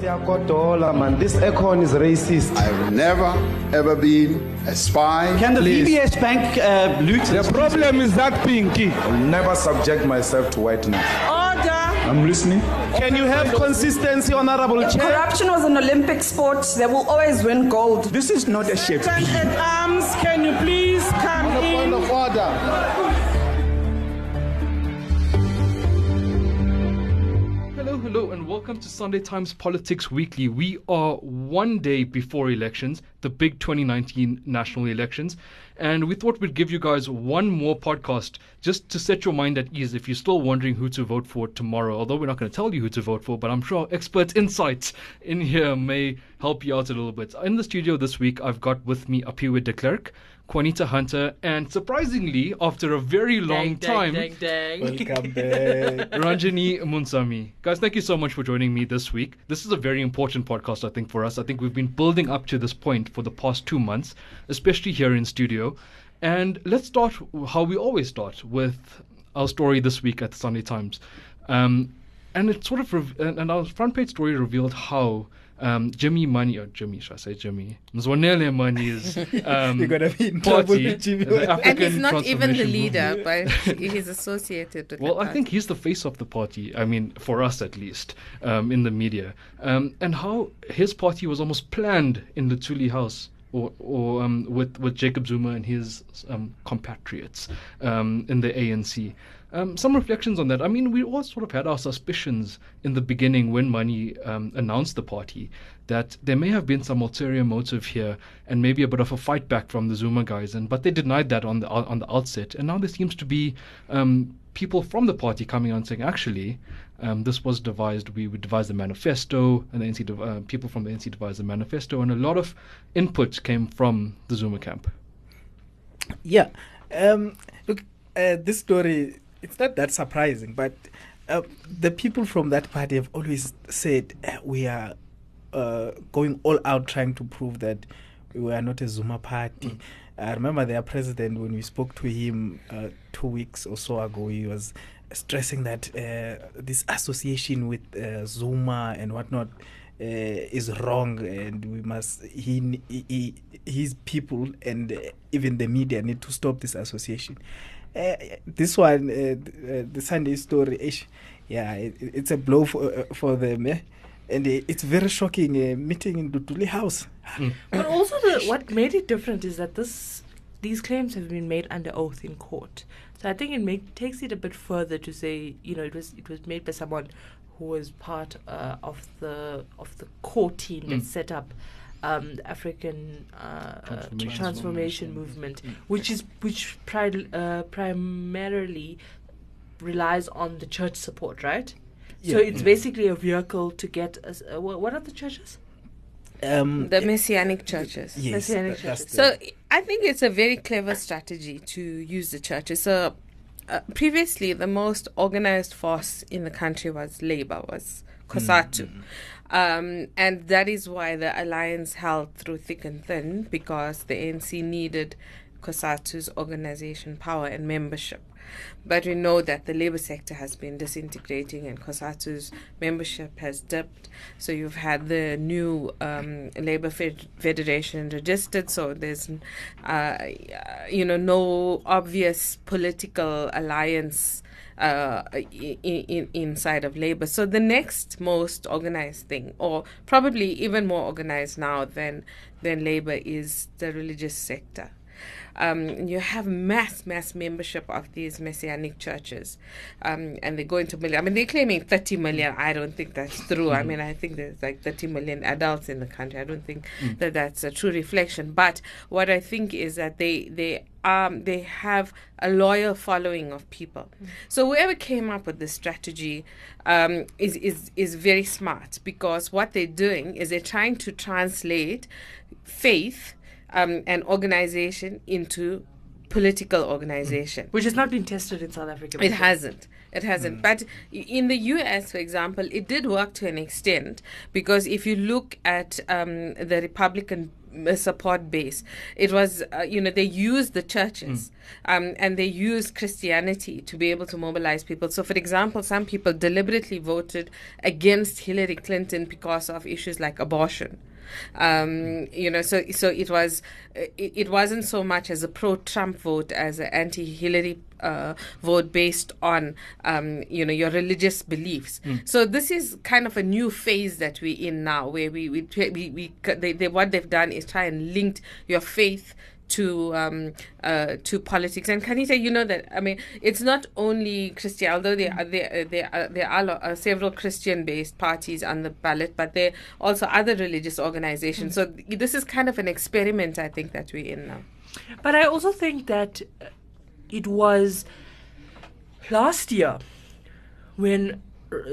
Siyakodola, man. This aircon is racist. I've never, ever been a spy. Can the Please. VBS Bank uh, loot The problem is that pinky. I'll never subject myself to whiteness. Order. I'm listening. Can you have consistency, Honorable Chair? corruption was an Olympic sport, they will always win gold. This is not a shape. Second at arms, can you please welcome to Sunday Times Politics Weekly. We are one day before elections, the big 2019 national elections, and we thought we'd give you guys one more podcast just to set your mind at ease if you're still wondering who to vote for tomorrow. Although we're not going to tell you who to vote for, but I'm sure expert insights in here may help you out a little bit. In the studio this week, I've got with me Aphiwe Deklerk, Qaanitah Hunter, and surprisingly, after a very long time, Dang, dang, dang. Welcome back. Ranjeni Munusamy. Guys, thank you so much for joining me this week. This is a very important podcast, I think, for us. I think we've been building up to this point for the past two months, especially here in studio. And let's start how we always start with our story this week at the Sunday Times. Um, and it sort of, rev- and, and our front page story revealed how um, Jimmy Manyi, or Jimmy, should I say Jimmy? Mzwanele Manyi's um, You're gonna be in party, with Jimmy. the And he's not even the leader, Movement. but he's associated with Well, the I party. think he's the face of the party. I mean, for us at least, um, in the media, um, and how his party was almost planned in the Luthuli House. Or, or um, with with Jacob Zuma and his um, compatriots um, in the ANC. Um, some reflections on that. I mean, we all sort of had our suspicions in the beginning when Manyi um, announced the party that there may have been some ulterior motive here and maybe a bit of a fight back from the Zuma guys. And but they denied that on the on the outset. And now there seems to be um, people from the party coming on saying, actually, um, this was devised. We would devise a manifesto, and the NC dev- uh, people from the NC devised the manifesto, and a lot of input came from the Zuma camp. Yeah. Um, look, uh, this story, it's not that surprising, but uh, the people from that party have always said uh, we are uh, going all out trying to prove that we are not a Zuma party. I remember their president, when we spoke to him uh, two weeks or so ago, he was stressing that uh, this association with uh, Zuma and whatnot uh, is wrong, and we must he, he his people and uh, even the media need to stop this association. Uh, this one, uh, uh, the Sunday story, yeah, it, it's a blow for uh, for them. Eh? And uh, it's very shocking uh, meeting in Luthuli House. But also, the, what made it different is that this these claims have been made under oath in court. So I think it make, takes it a bit further to say, you know, it was it was made by someone who was part uh, of the of the core team that Mm. set up um, the African uh, Transformation. transformation movement, which is which pri- uh, primarily relies on the church support, right? So Yeah. it's basically a vehicle to get us. Uh, wha- what are the churches? Um, the messianic churches. yes, Messianic that- churches. So I think it's a very clever strategy to use the churches. So uh, previously, the most organized force in the country was Labour, was COSATU. Um, and that is why the alliance held through thick and thin because the ANC needed COSATU's organization power and membership. But we know that the labor sector has been disintegrating and COSATU's membership has dipped. So you've had the new um, labor fed- federation registered. So there's, uh, you know, no obvious political alliance uh, in, in, inside of labor. So the next most organized thing, or probably even more organized now than than labor, is the religious sector. Um, you have mass mass membership of these messianic churches, um, and they go into million. I mean, they're claiming 30 million. I don't think that's true. I mean, I think there's like 30 million adults in the country. I don't think that that's a true reflection. But what I think is that they they um, they have a loyal following of people. So whoever came up with this strategy um, is, is is very smart because what they're doing is they're trying to translate faith um, and organization into political organization. Which has not been tested in South Africa. It hasn't. It hasn't. But in the US, for example, it did work to an extent because if you look at um, the Republican support base. It was, uh, you know, they used the churches um, and they used Christianity to be able to mobilize people. So, for example, some people deliberately voted against Hillary Clinton because of issues like abortion. Um, you know, so so it was it, it wasn't so much as a pro-Trump vote as an anti-Hillary uh, vote based on um, you know your religious beliefs. So this is kind of a new phase that we're in now, where we we we, we they, they, what they've done is try and link your faith to um, uh, to politics. And Qaanitah, you know that I mean, it's not only Christian, although there are there there are, there are uh, several Christian-based parties on the ballot, but there are also other religious organizations. So this is kind of an experiment, I think, that we're in now. But I also think that it was last year when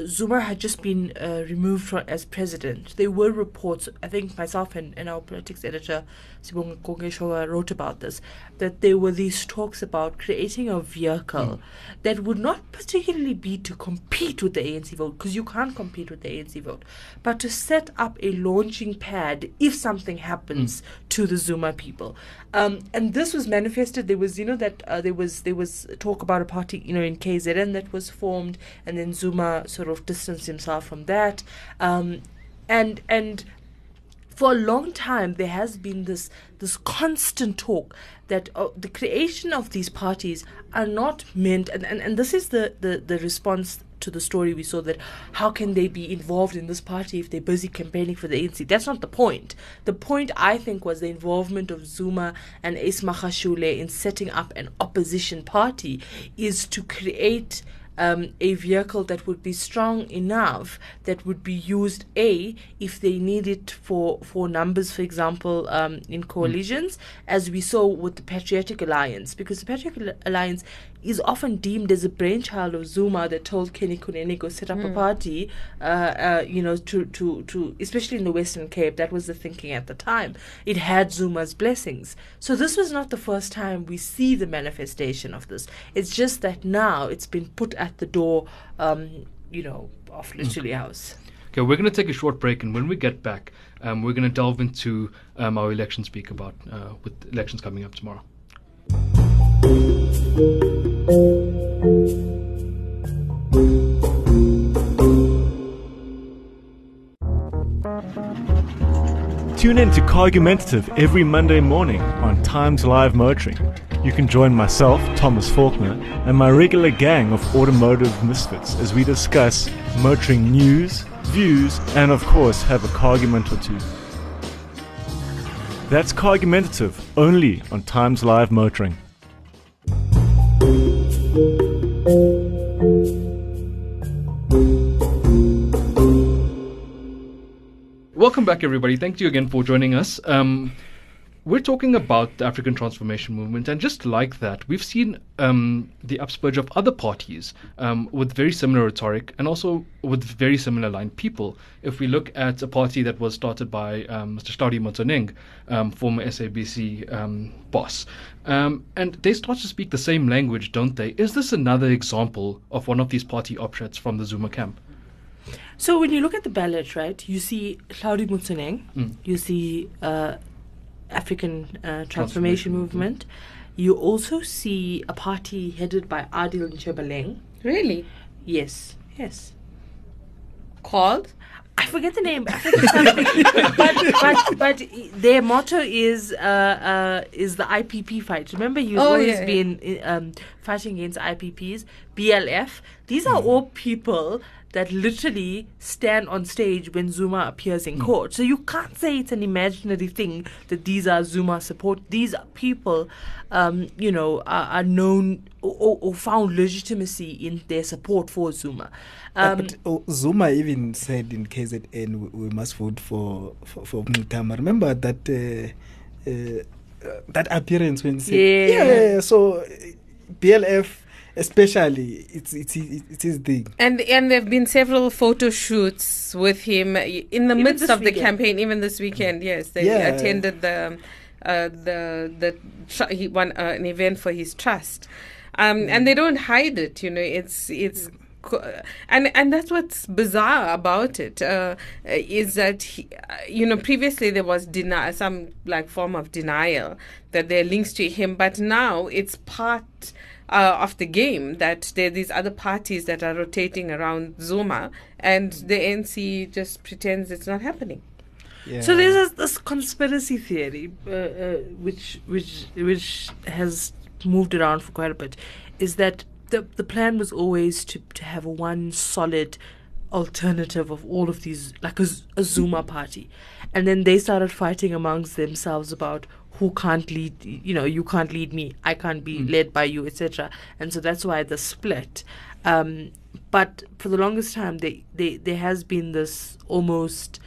Zuma had just been uh, removed from, as president. There were reports, I think myself and, and our politics editor, Sibongakonke Shoba, uh, wrote about this, that there were these talks about creating a vehicle hmm. that would not particularly be to compete with the ANC vote, because you can't compete with the ANC vote, but to set up a launching pad if something happens hmm. To the Zuma people. Um, and this was manifested. There was, you know, that uh, there was there was talk about a party, you know, in KZN that was formed, and then Zuma sort of distanced himself from that. Um, and and for a long time there has been this this constant talk that uh, the creation of these parties are not meant and, and, and this is the, the, the response to the story we saw that how can they be involved in this party if they're busy campaigning for the ANC? That's not the point. The point I think was the involvement of Zuma and Ace Magashule in setting up an opposition party is to create um, a vehicle that would be strong enough that would be used a if they need it for for numbers for example um, in coalitions as we saw with the patriotic alliance because the patriotic alliance is often deemed as a brainchild of Zuma that told Kenny Kunene go set up a party, uh, uh, you know, to, to, to, especially in the Western Cape, that was the thinking at the time. It had Zuma's blessings. So this was not the first time we see the manifestation of this. It's just that now it's been put at the door, um, you know, of Luthuli House. Okay, we're going to take a short break, and when we get back, um, we're going to delve into um, our election speak about uh, with elections coming up tomorrow. Tune in to Cargumentative every Monday morning on Times Live Motoring. You can join myself, Thomas Faulkner, and my regular gang of automotive misfits as we discuss motoring news, views, and of course have a cargument or two. That's Cargumentative only on Times Live Motoring. Back, everybody. Thank you again for joining us. Um, we're talking about the African transformation movement, and just like that, we've seen um, the upsurge of other parties um, with very similar rhetoric and also with very similar line people. If we look at a party that was started by um, Mr. Hlaudi Motsoeneng, um, former SABC um, boss, um, and they start to speak the same language, don't they? Is this another example of one of these party options from the Zuma camp? So when you look at the ballot, right, you see Hlaudi Motsoeneng, you see uh, African uh, Transformation, Transformation Movement. You also see a party headed by Adil Nchebaleng. Really? Yes, yes. Called? I forget the name. I forget something. but, but but their motto is uh, uh, is the IPP fight. Remember, you've Oh, always yeah, yeah. been i- um, fighting against IPPs, BLF. These are all people that literally stand on stage when Zuma appears in court. So you can't say it's an imaginary thing that these are Zuma support. These are people, um, you know, are, are known or, or, found legitimacy in their support for Zuma. Uh, Um, but oh, Zuma even said in KZN we, we must vote for for, for Mngxitama. Remember that uh, uh, uh, that appearance when he said, Yeah. yeah. So BLF especially it's it's it's his thing. And and there've been several photo shoots with him in the Even midst this of the weekend. campaign. Even this weekend, yes, they Yeah. attended the uh, the the tr- he won uh, an event for his trust, um, and they don't hide it. You know, it's it's co- and and that's what's bizarre about it uh, is that he, uh, you know previously there was deny some like form of denial that there are links to him, but now it's part. Uh, of the game that there are these other parties that are rotating around Zuma, and the NC just pretends it's not happening. Yeah. So there's this, this conspiracy theory, uh, uh, which which which has moved around for quite a bit, is that the the plan was always to to have one solid alternative of all of these, like a Zuma party, and then they started fighting amongst themselves about who can't lead. You know, you can't lead me, I can't be led by you, etc. And so that's why the split. Um, but for the longest time, they, they there has been this almost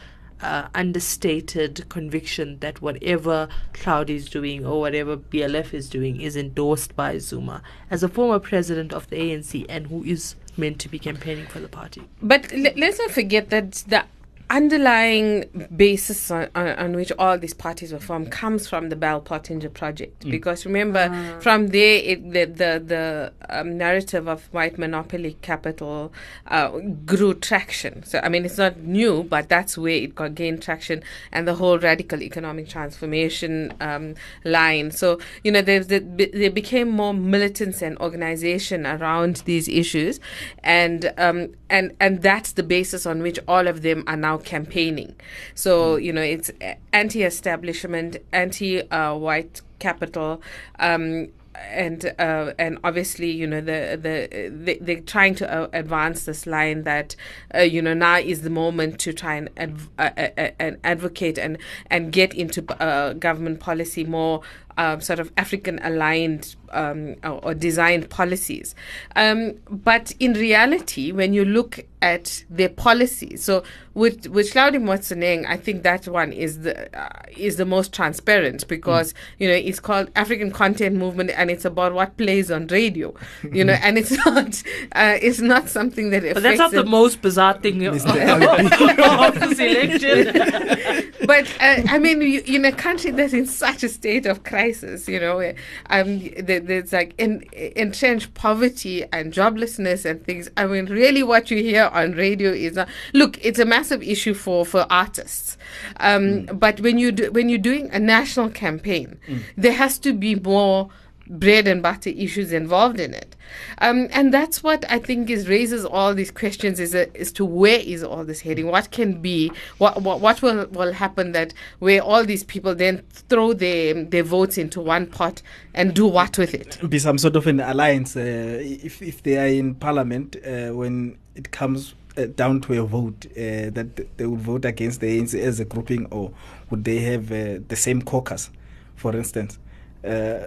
uh, understated conviction that whatever Hlaudi is doing or whatever BLF is doing is endorsed by Zuma as a former president of the ANC and who is meant to be campaigning for the party. But l- let's not forget that the underlying basis on, on, on which all these parties were formed comes from the Bell Pottinger project. Because remember, from there, it, the the, the um, narrative of white monopoly capital uh, grew traction. So I mean, it's not new, but that's where it got gained traction, and the whole radical economic transformation um, line. So you know, there there there became more militants and organization around these issues, and um, and and that's the basis on which all of them are now campaigning. So you know, it's uh, anti-establishment, anti-white capital. Um, and uh, and obviously, you know, the the they, they're trying to uh, advance this line that uh, you know now is the moment to try and adv- uh, uh, uh, and advocate and and get into uh, government policy more um, sort of African aligned um, or, or designed policies. Um, but in reality, when you look at their policies, so with with Hlaudi Motsoeneng, I think that one is the uh, is the most transparent because you know it's called African Content Movement and it's about what plays on radio, you know, and it's not uh, it's not something that But that's not the most bizarre thing of of this election. but uh, I mean, you, in a country that's in such a state of crisis, you know, where, um, there's like in, entrenched poverty and joblessness and things. I mean, really, what you hear on radio is uh, look, it's a massive issue for for artists. Um, But when you do, when you're doing a national campaign, there has to be more bread and butter issues involved in it. Um, and that's what I think is raises all these questions is, uh, as to where is all this heading? What can be? What what, what will, will happen that where all these people then throw their their votes into one pot and do what with it? be some sort of an alliance uh, if if they are in parliament uh, when it comes uh, down to a vote uh, that they would vote against the ANC as a grouping or would they have uh, the same caucus for instance uh,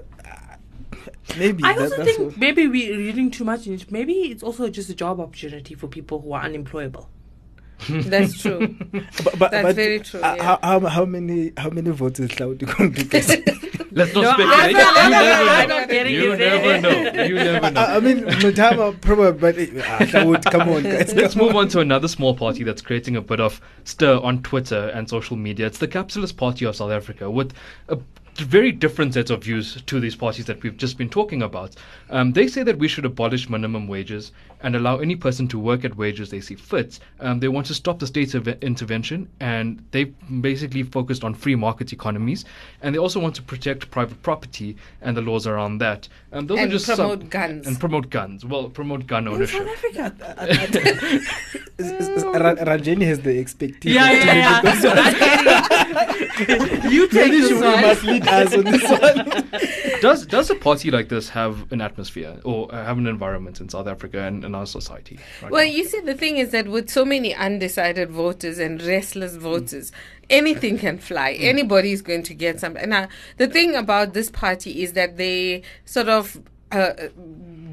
maybe I that- also think what- maybe we're reading too much into Maybe it's also just a job opportunity for people who are unemployable. That's true. but, but, That's but, very true, uh, yeah. how, how, how many how many votes is Hlaudi going to get Let's not No, speculate. I'm you not- never I'm know. You never know. You never know. I, I mean Mngxitama probably but uh, Dawood, come on guys Let's come move on to another small party that's creating a bit of stir on Twitter and social media. It's the Capitalist Party of South Africa, with a very different sets of views to these parties that we've just been talking about. Um, they say that we should abolish minimum wages and allow any person to work at wages they see fit. Um, they want to stop the state's of intervention, and they basically focused on free market economies. And they also want to protect private property and the laws around that. Um, those And are just some- promote guns. And promote guns. Well, promote gun In ownership. South Africa. Is- is- is- Ra- Ranjeni has the expectation Yeah, yeah, yeah. you take this one. Us on this one. does does a party like this have an atmosphere or uh, have an environment in South Africa and in our society? right Well, now? you see, the thing is that with so many undecided voters and restless voters, anything can fly. Anybody is going to get something. Now, the thing about this party is that they sort of. Uh,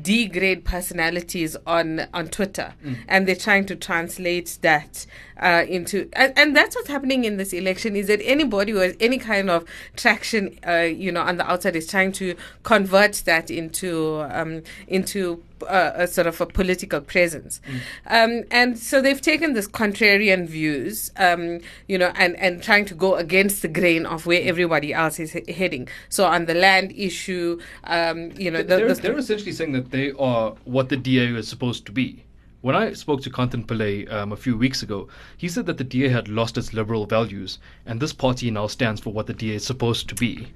degrade personalities on on Twitter, and they're trying to translate that uh, into and, and that's what's happening in this election is that anybody who has any kind of traction, uh, you know, on the outside is trying to convert that into um, into uh, a sort of a political presence, um, and so they've taken this contrarian views, um, you know, and and trying to go against the grain of where everybody else is he- heading. So on the land issue, um, you know, the, they're, the, they're essentially saying that they are what the DA is supposed to be. when I spoke to Kanthan Pillay um, a few weeks ago, he said that the DA had lost its liberal values, and this party now stands for what the DA is supposed to be.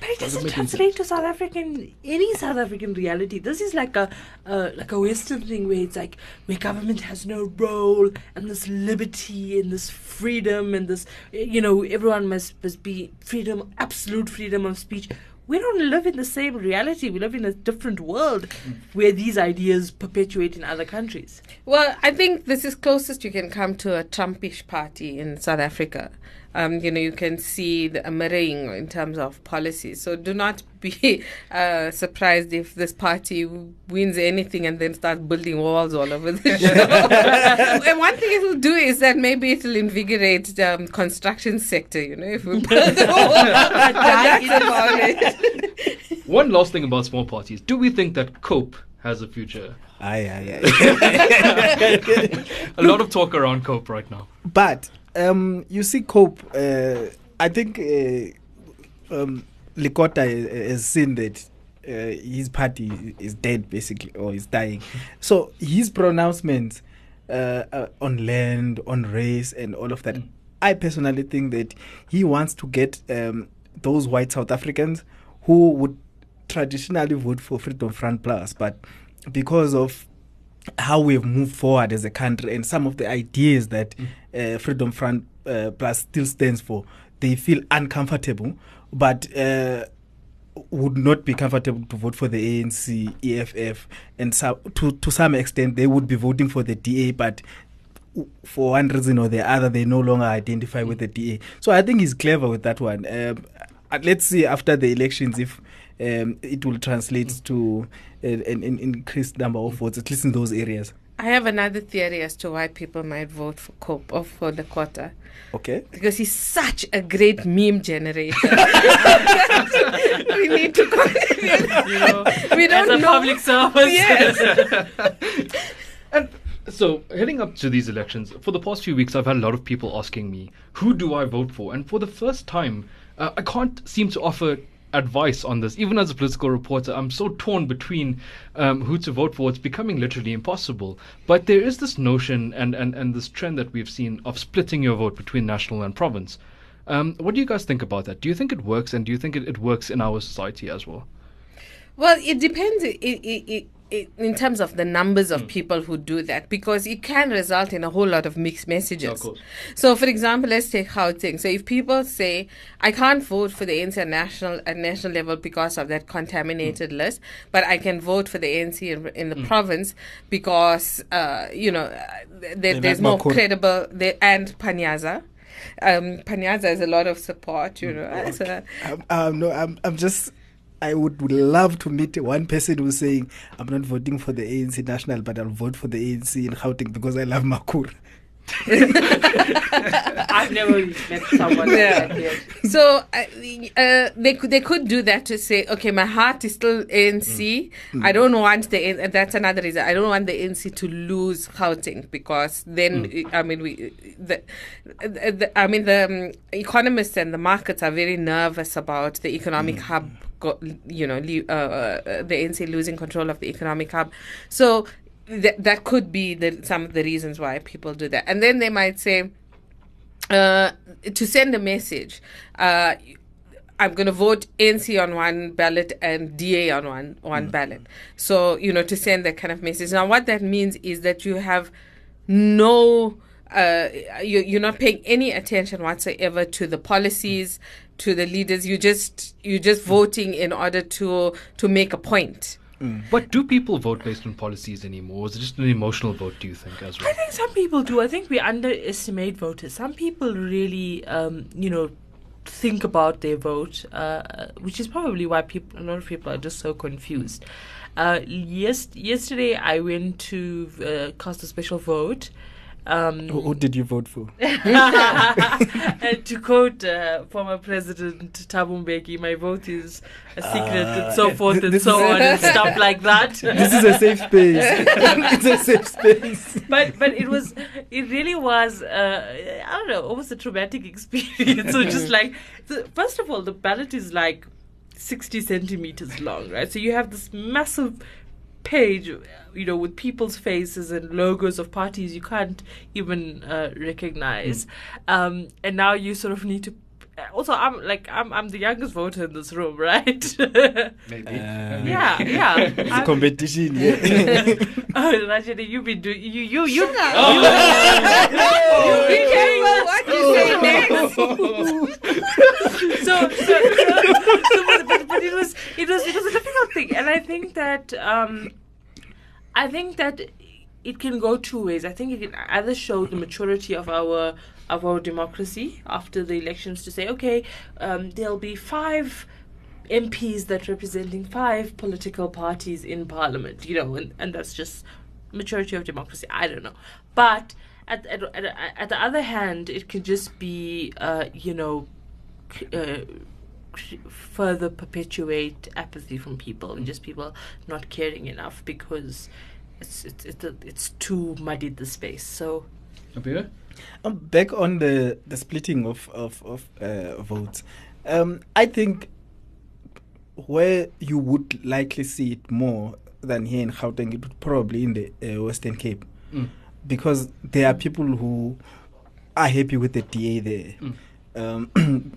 But it doesn't translate to South African any South African reality. This is like a uh, like a Western thing where it's like where government has no role and this liberty and this freedom and this you know everyone must must be freedom absolute freedom of speech. We don't live in the same reality. We live in a different world where these ideas perpetuate in other countries. Well, I think this is closest you can come to a Trumpish party in South Africa. Um, you know, you can see the a mirroring in terms of policies. So do not be uh, surprised if this party wins anything and then starts building walls all over the show. and one thing it will do is that maybe it will invigorate the um, construction sector. You know, if we build the wall, that's about it. One last thing about small parties: Do we think that COPE has a future? Aye, aye, aye. A lot of talk around COPE right now. But um, you see, Cope. Uh, I think uh, um, Lekota has seen that uh, his party is dead, basically, or is dying. So his pronouncements uh, uh, on land, on race, and all of that. I personally think that he wants to get um, those white South Africans who would traditionally vote for Freedom Front Plus, but because of how we've moved forward as a country and some of the ideas that uh, Freedom Front uh, Plus still stands for, they feel uncomfortable, but uh, would not be comfortable to vote for the ANC, EFF, and so, to to some extent they would be voting for the DA, but for one reason or the other they no longer identify with the DA. So I think he's clever with that one. Um, uh, let's see after the elections if um, it will translate to uh, an, an increased number of votes, at least in those areas. I have another theory as to why people might vote for Cope or for Lekota. Okay. Because he's such a great meme generator. we need to continue. You know, we don't as a know. public service. Yes. And so, heading up to these elections, for the past few weeks, I've had a lot of people asking me, who do I vote for? And for the first time, uh, I can't seem to offer advice on this. Even as a political reporter, I'm so torn between um, who to vote for. It's becoming literally impossible. But there is this notion and, and, and this trend that we've seen of splitting your vote between national and province. Um, what do you guys think about that? Do you think it works? And do you think it, it works in our society as well? Well, it depends i i i i in terms of the numbers of people who do that because it can result in a whole lot of mixed messages. Of. So, for example, let's take Gauteng. So, if people say, I can't vote for the ANC at national, at national level because of that contaminated list, but I can vote for the ANC in, in the province because, uh, you know, uh, th- there's more Makhura. credible, there, and Panyaza. Um, Panyaza has a lot of support, you know. So, Um, um, no, I'm, I'm just. I would, would love to meet one person who's saying, I'm not voting for the ANC national, but I'll vote for the ANC in Gauteng because I love Makhura. I've never met someone Yeah. like that yet. so uh, uh, they could they could do that to say, okay, my heart is still ANC. I don't want the and that's another reason. I don't want the ANC to lose Gauteng because then I mean we the, the I mean the um, economists and the markets are very nervous about the economic hub. Go, you know, le- uh, uh, the ANC losing control of the economic hub. So. That that could be the, some of the reasons why people do that, and then they might say, uh, to send a message. Uh, I'm going to vote NC on one ballot and DA on one one ballot. So you know to send that kind of message. Now what that means is that you have no. Uh, you, you're not paying any attention whatsoever to the policies, to the leaders. You just you're just voting in order to to make a point. But do people vote based on policies anymore? Is it just an emotional vote, do you think, as well? I think some people do. I think we underestimate voters. Some people really, um, you know, think about their vote, uh, which is probably why people, a lot of people are just so confused. Uh, yes, yesterday I went to uh, cast a special vote. Um, Who, who did you vote for? and to quote uh, former President Thabo Mbeki, my vote is a secret and so forth and so on and stuff like that. this is a safe space. it's a safe space. but but it was it really was uh, I don't know almost a traumatic experience. so just like the, first of all, the ballot is like sixty centimeters long, right? So you have this massive page, you know, with people's faces and logos of parties you can't even uh, recognize, um, and now you sort of need to. Also, I'm like I'm I'm the youngest voter in this room, right? Maybe. yeah, yeah. It's a I'm- competition. Yeah. oh, Ranjeni, you've been doing you you you. Be careful what you say next. So, so, so but, but, but it was it was it was a difficult thing, and I think that um, I think that it can go two ways. I think it can either show the maturity of our of our democracy after the elections to say, okay, um, there'll be five. MPs that representing five political parties in parliament, you know, and, and that's just maturity of democracy. I don't know, but at at, at, at the other hand, it could just be, uh, you know, uh, further perpetuate apathy from people and just people not caring enough because it's it's it's, it's too muddied the space. So Abira? Um, back on the the splitting of of, of uh, votes, um, I think where you would likely see it more than here in Gauteng, it would probably in the uh, Western Cape, Mm. because there are people who are happy with the DA there. Um,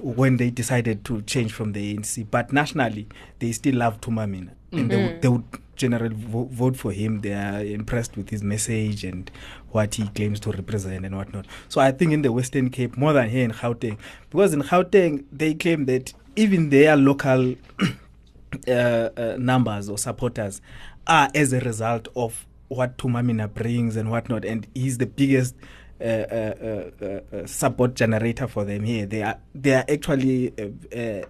when they decided to change from the ANC, but nationally they still love Thuma Mina, and they would, they would generally vo- vote for him. They are impressed with his message and what he claims to represent and whatnot. So I think in the Western Cape more than here in Gauteng, because in Gauteng they claim that even their local uh, uh, numbers or supporters are as a result of what Thuma Mina brings and whatnot, and he's the biggest. Uh, uh, uh, uh, uh, support generator for them here. They are they are actually uh, uh,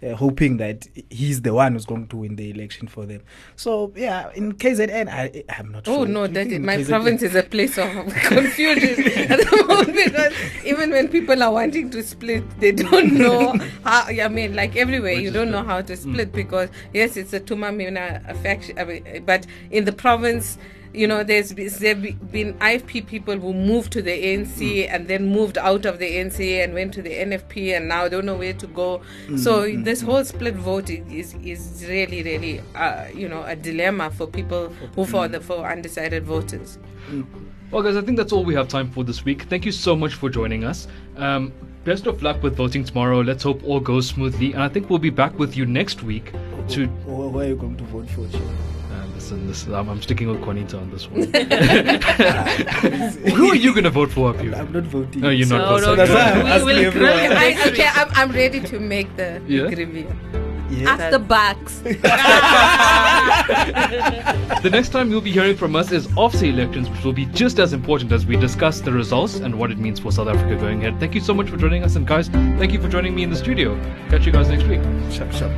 uh, hoping that he's the one who's going to win the election for them. So yeah, in KZN, I I'm not. Oh sure. no, that think is, in my KZN province is a place of confusion at the moment even when people are wanting to split, they don't know how. I mean, like everywhere, Where you don't know how to split because yes, it's a Thuma Mina faction, I mean, but in the province. You know, there's there be- been IFP people who moved to the ANC mm. and then moved out of the ANC and went to the NFP and now don't know where to go. Mm, so mm, this whole split vote is is really really uh, you know a dilemma for people who for the for undecided voters. Well, guys, I think that's all we have time for this week. Thank you so much for joining us. Um, best of luck with voting tomorrow. Let's hope all goes smoothly. And I think we'll be back with you next week to. Who, who are you going to vote for? Chief? Listen, this, I'm, I'm sticking with Qaanitah on this one. Who are you going to vote for up here? I'm not voting. No, you're not No, no, voting. That's why I'm we will everyone. grill you I, okay. I'm, I'm ready to make the Yeah? reveal. Yeah. Ask the bucks. The next time you'll be hearing from us is after elections, which will be just as important as we discuss the results and what it means for South Africa going ahead. Thank you so much for joining us, and guys, thank you for joining me in the studio. Catch you guys next week. Sharp, sharp.